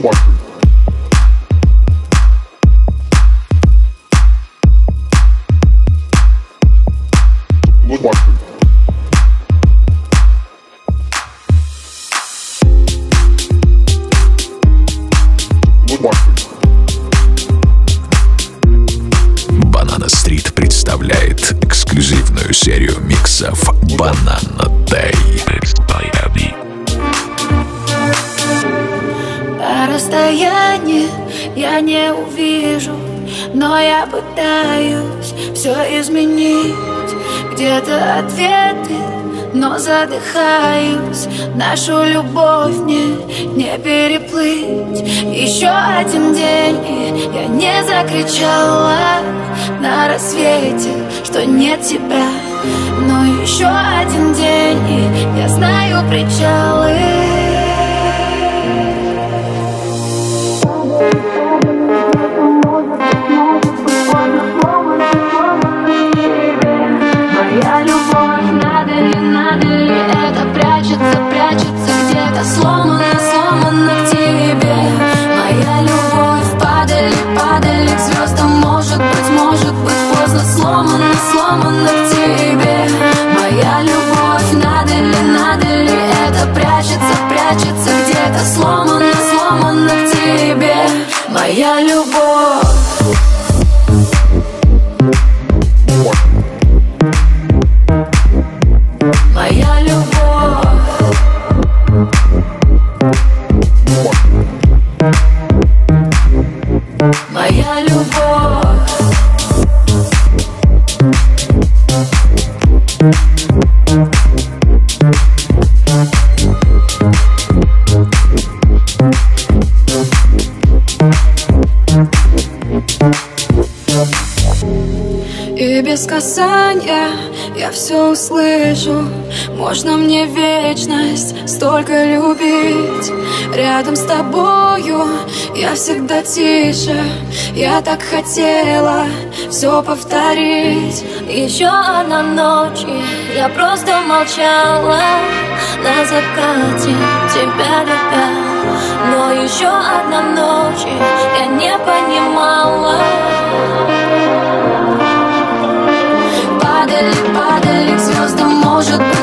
wife. Нашу любовь мне не переплыть. Еще один день, и я не закричала На рассвете, что нет тебя. Но еще один день, и я знаю причалы касания Я все услышу. Можно мне вечность Столько любить? Рядом с тобою Я всегда тише Я так хотела Все повторить. Еще одна ночь Я просто молчала На закате. Тебя любя Но еще одна ночь Я не понимала. Падали, падали к звездам Может быть,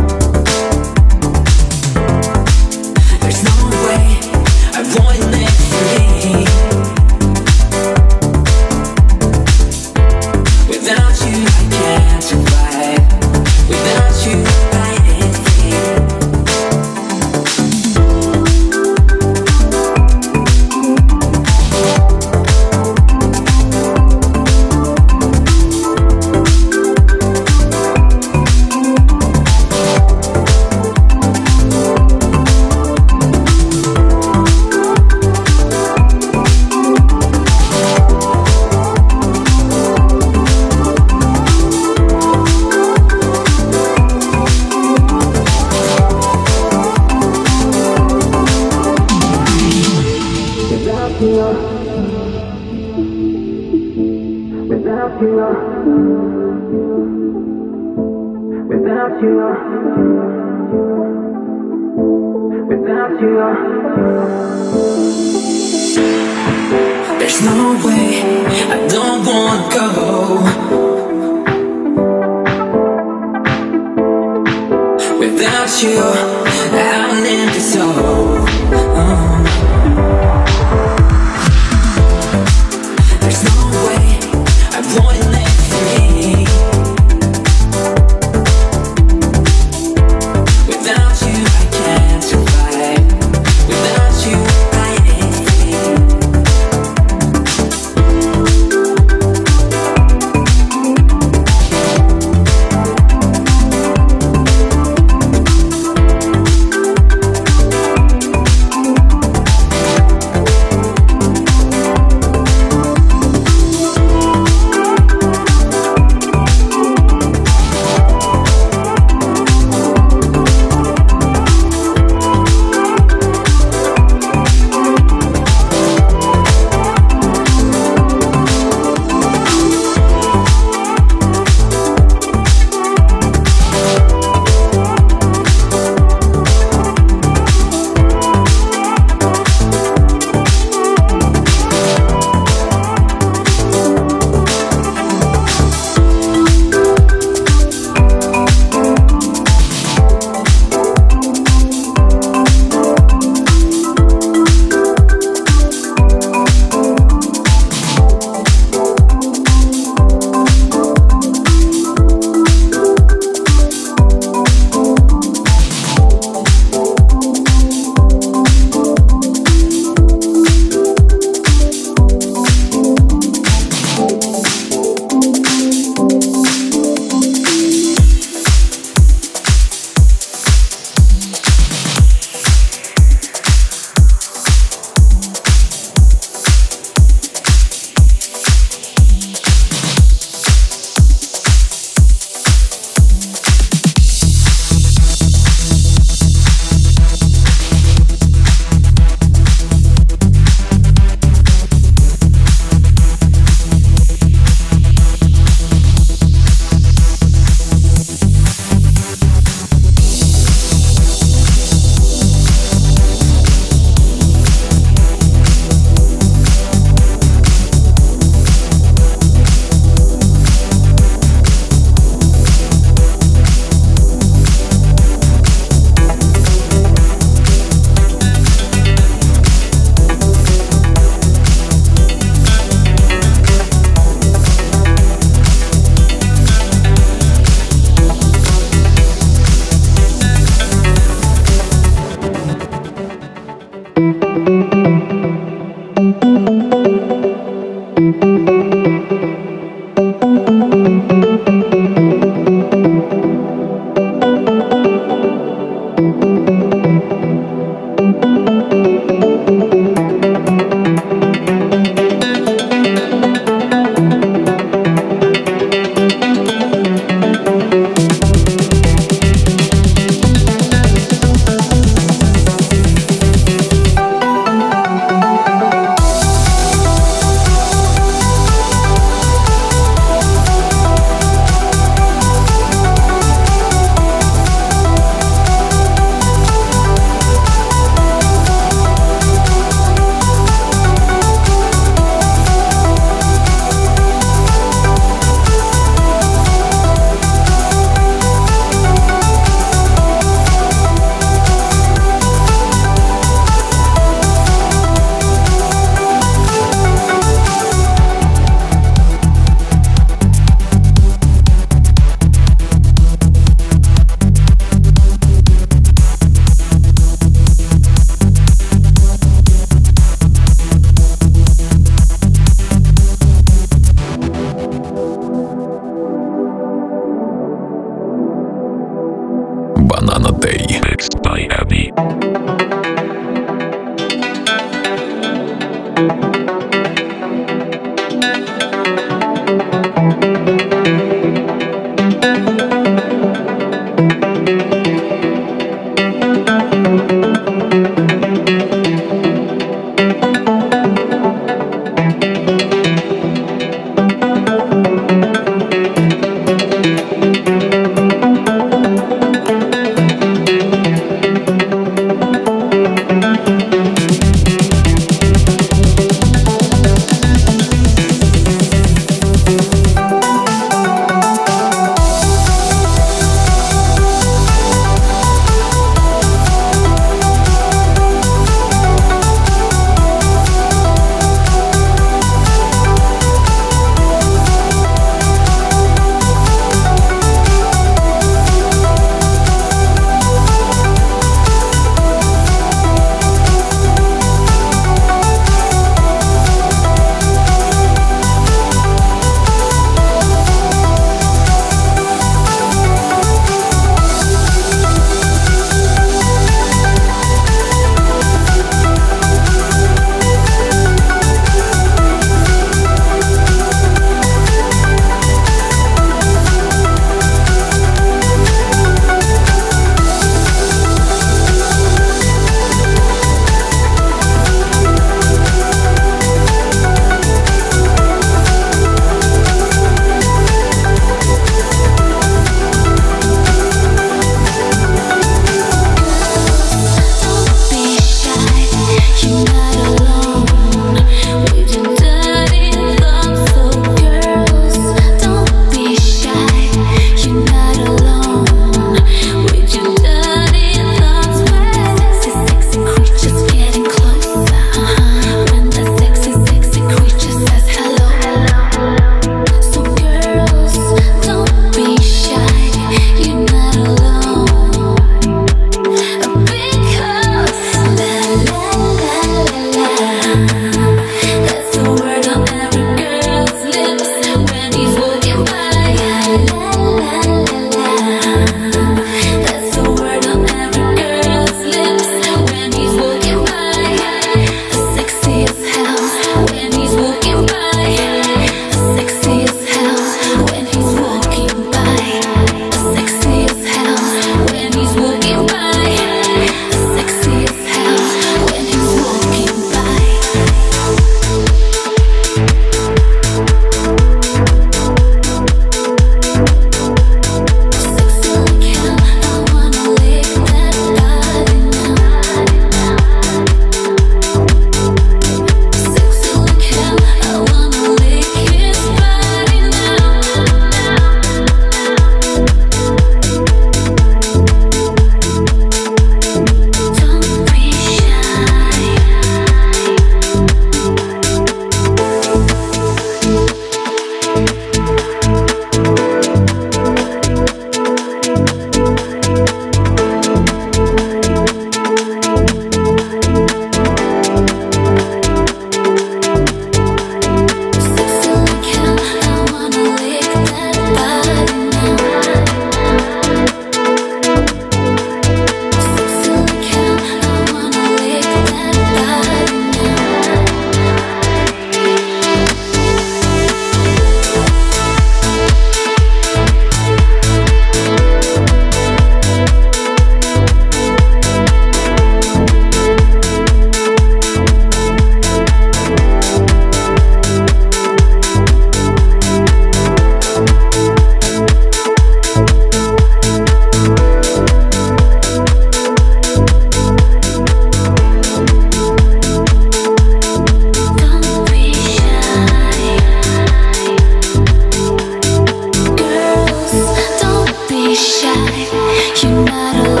you not alone.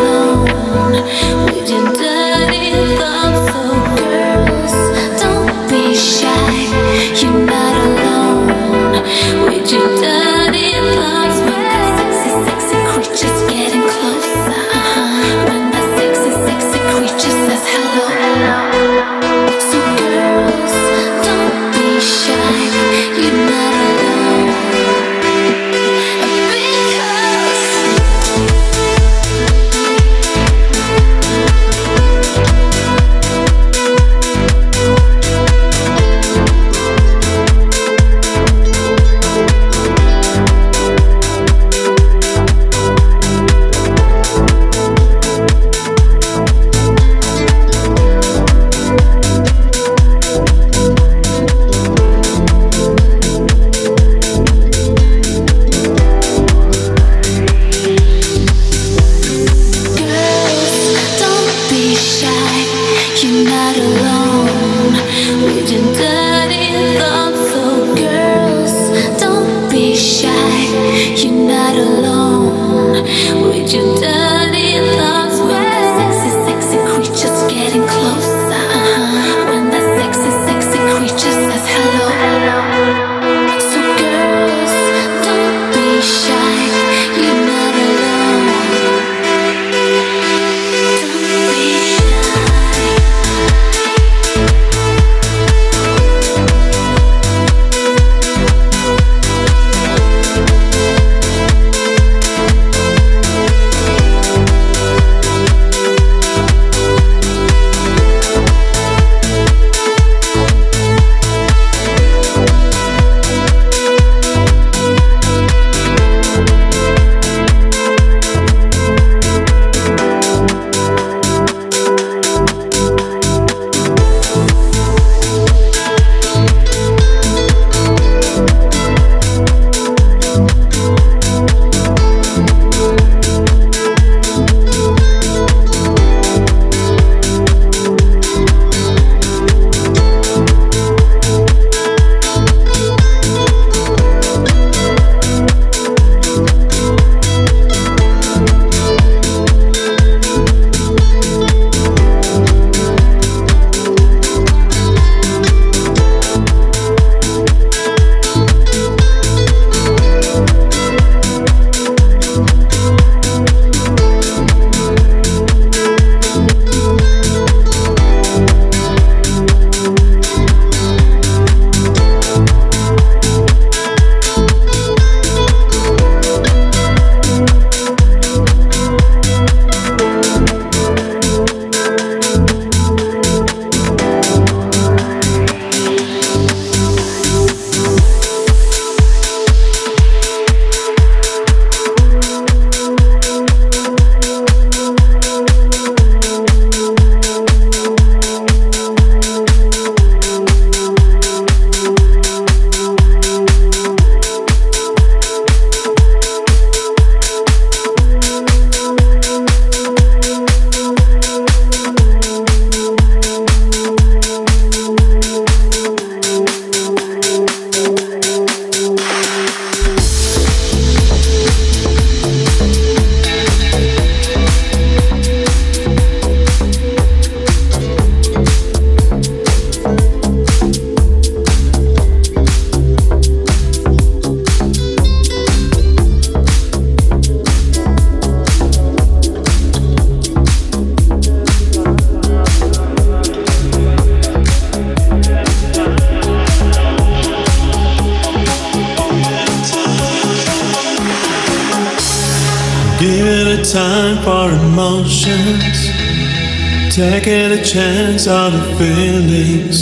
Taking a chance on the feelings.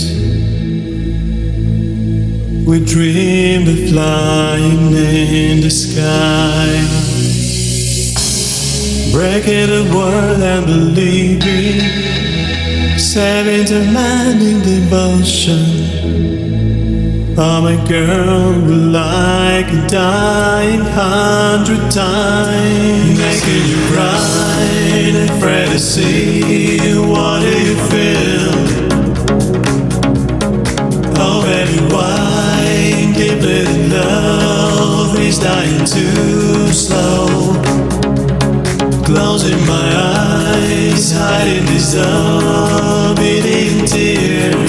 We dreamed of flying in the sky, breaking the world and believing, saving the man in devotion. Oh, my girl, like a dying hundred times, making you cry and afraid to see. What do you feel? Oh, baby, why deeply in love is dying too slow. Closing my eyes, hiding this unbeating tear. get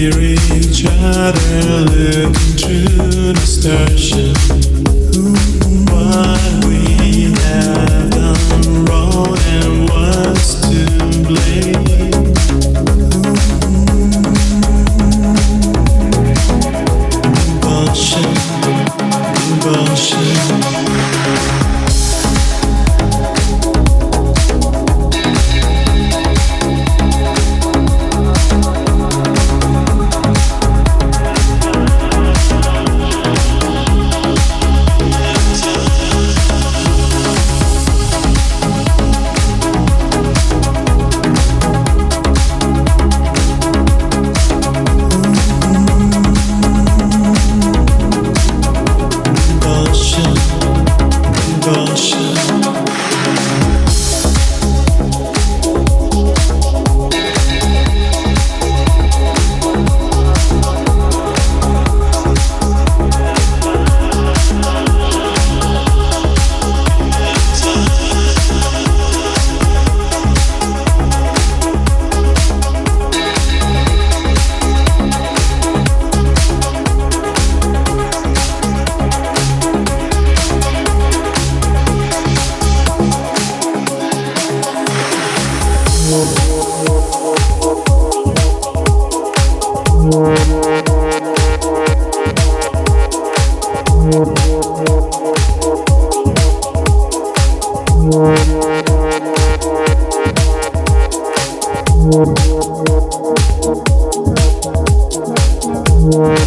hear each other looking through distortion. I'm Thank.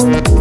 you.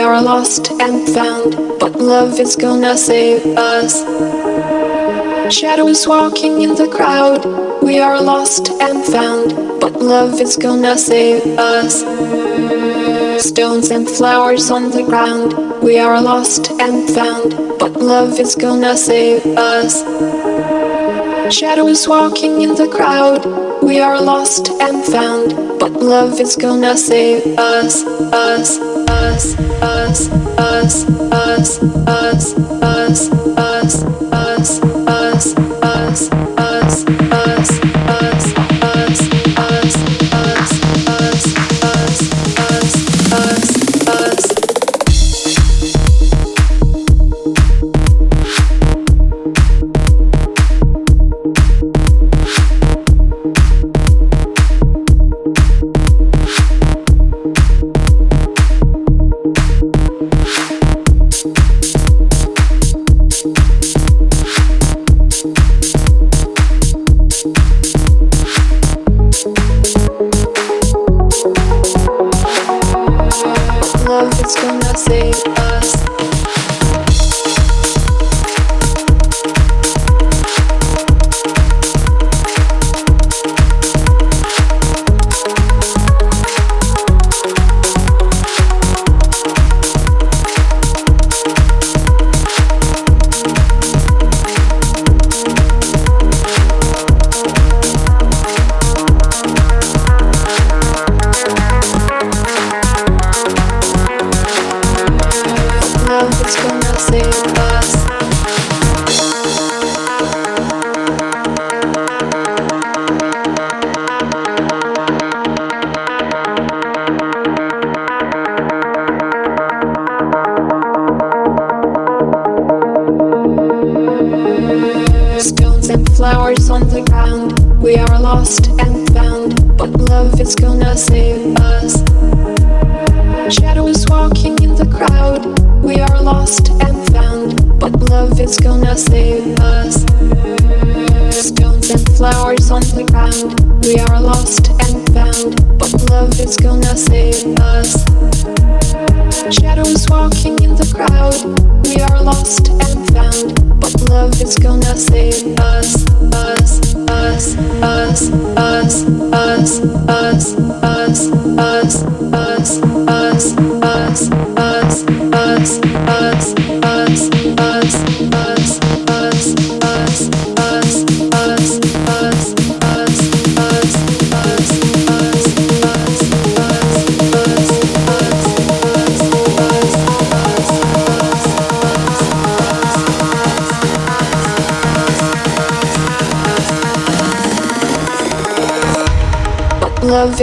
Are lost and found, but love is gonna save us. Shadows walking in the crowd. We are lost and found, but love is gonna save us. Stones and flowers on the ground. We are lost and found, but love is gonna save us. Shadows walking in the crowd. We are lost and found, but love is gonna save us, us, us, us, us, us, us, us, us, us, us,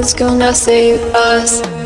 love gonna save us.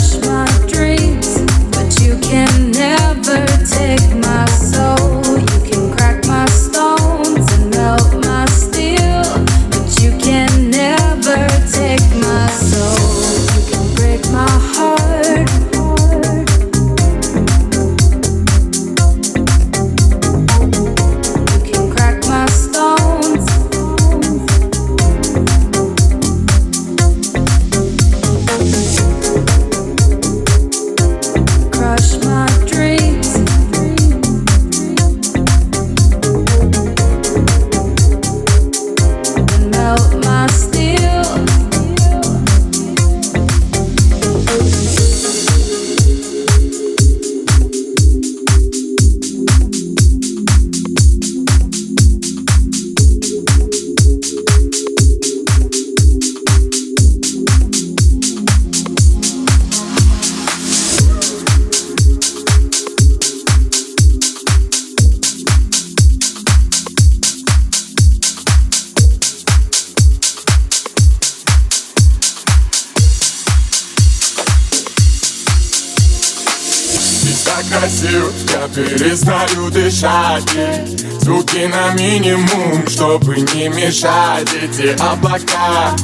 smile. Эти облака.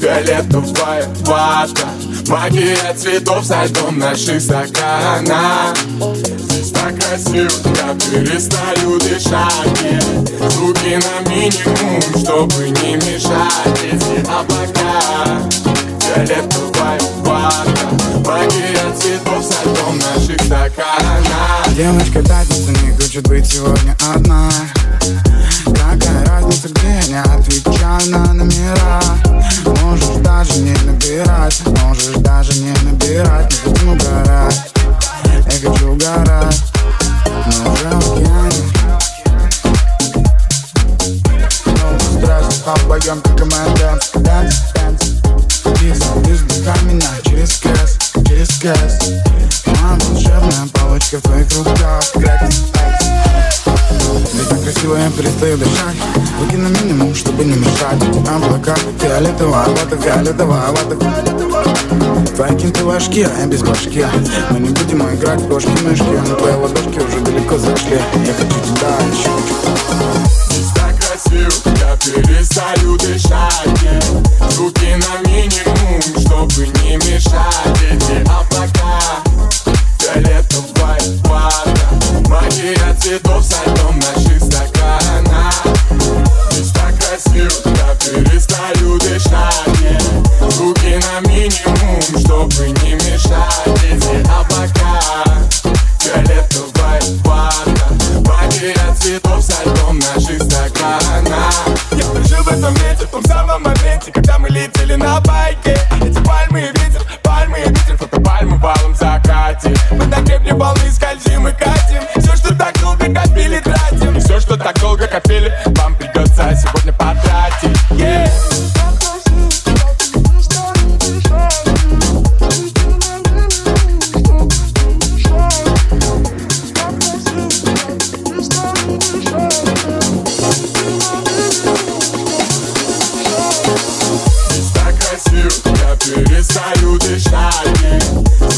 Фиолетовая вата Магия цветов со льдом наших стаканах Здесь так красиво, я перестаю дышать Звуки на минимум, чтобы не мешать. Эти облака. Фиолетовая вата Магия цветов со льдом наших стаканах Девочка пятница не хочет быть сегодня одна Ложки, а я без башки. Мы не будем играть в кошки-мышки Но твои ладошки уже далеко зашли. Я хочу тебя еще Здесь так красиво, я перестаю дышать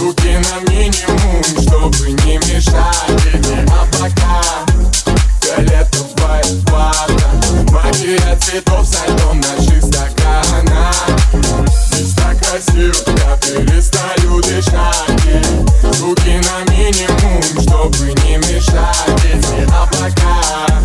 Руки на минимум, чтобы не мешали А пока до в бывает Магия цветов за льдом наших стаканах Здесь так красиво, я перестаю дышать Руки на минимум, чтобы не мешать А пока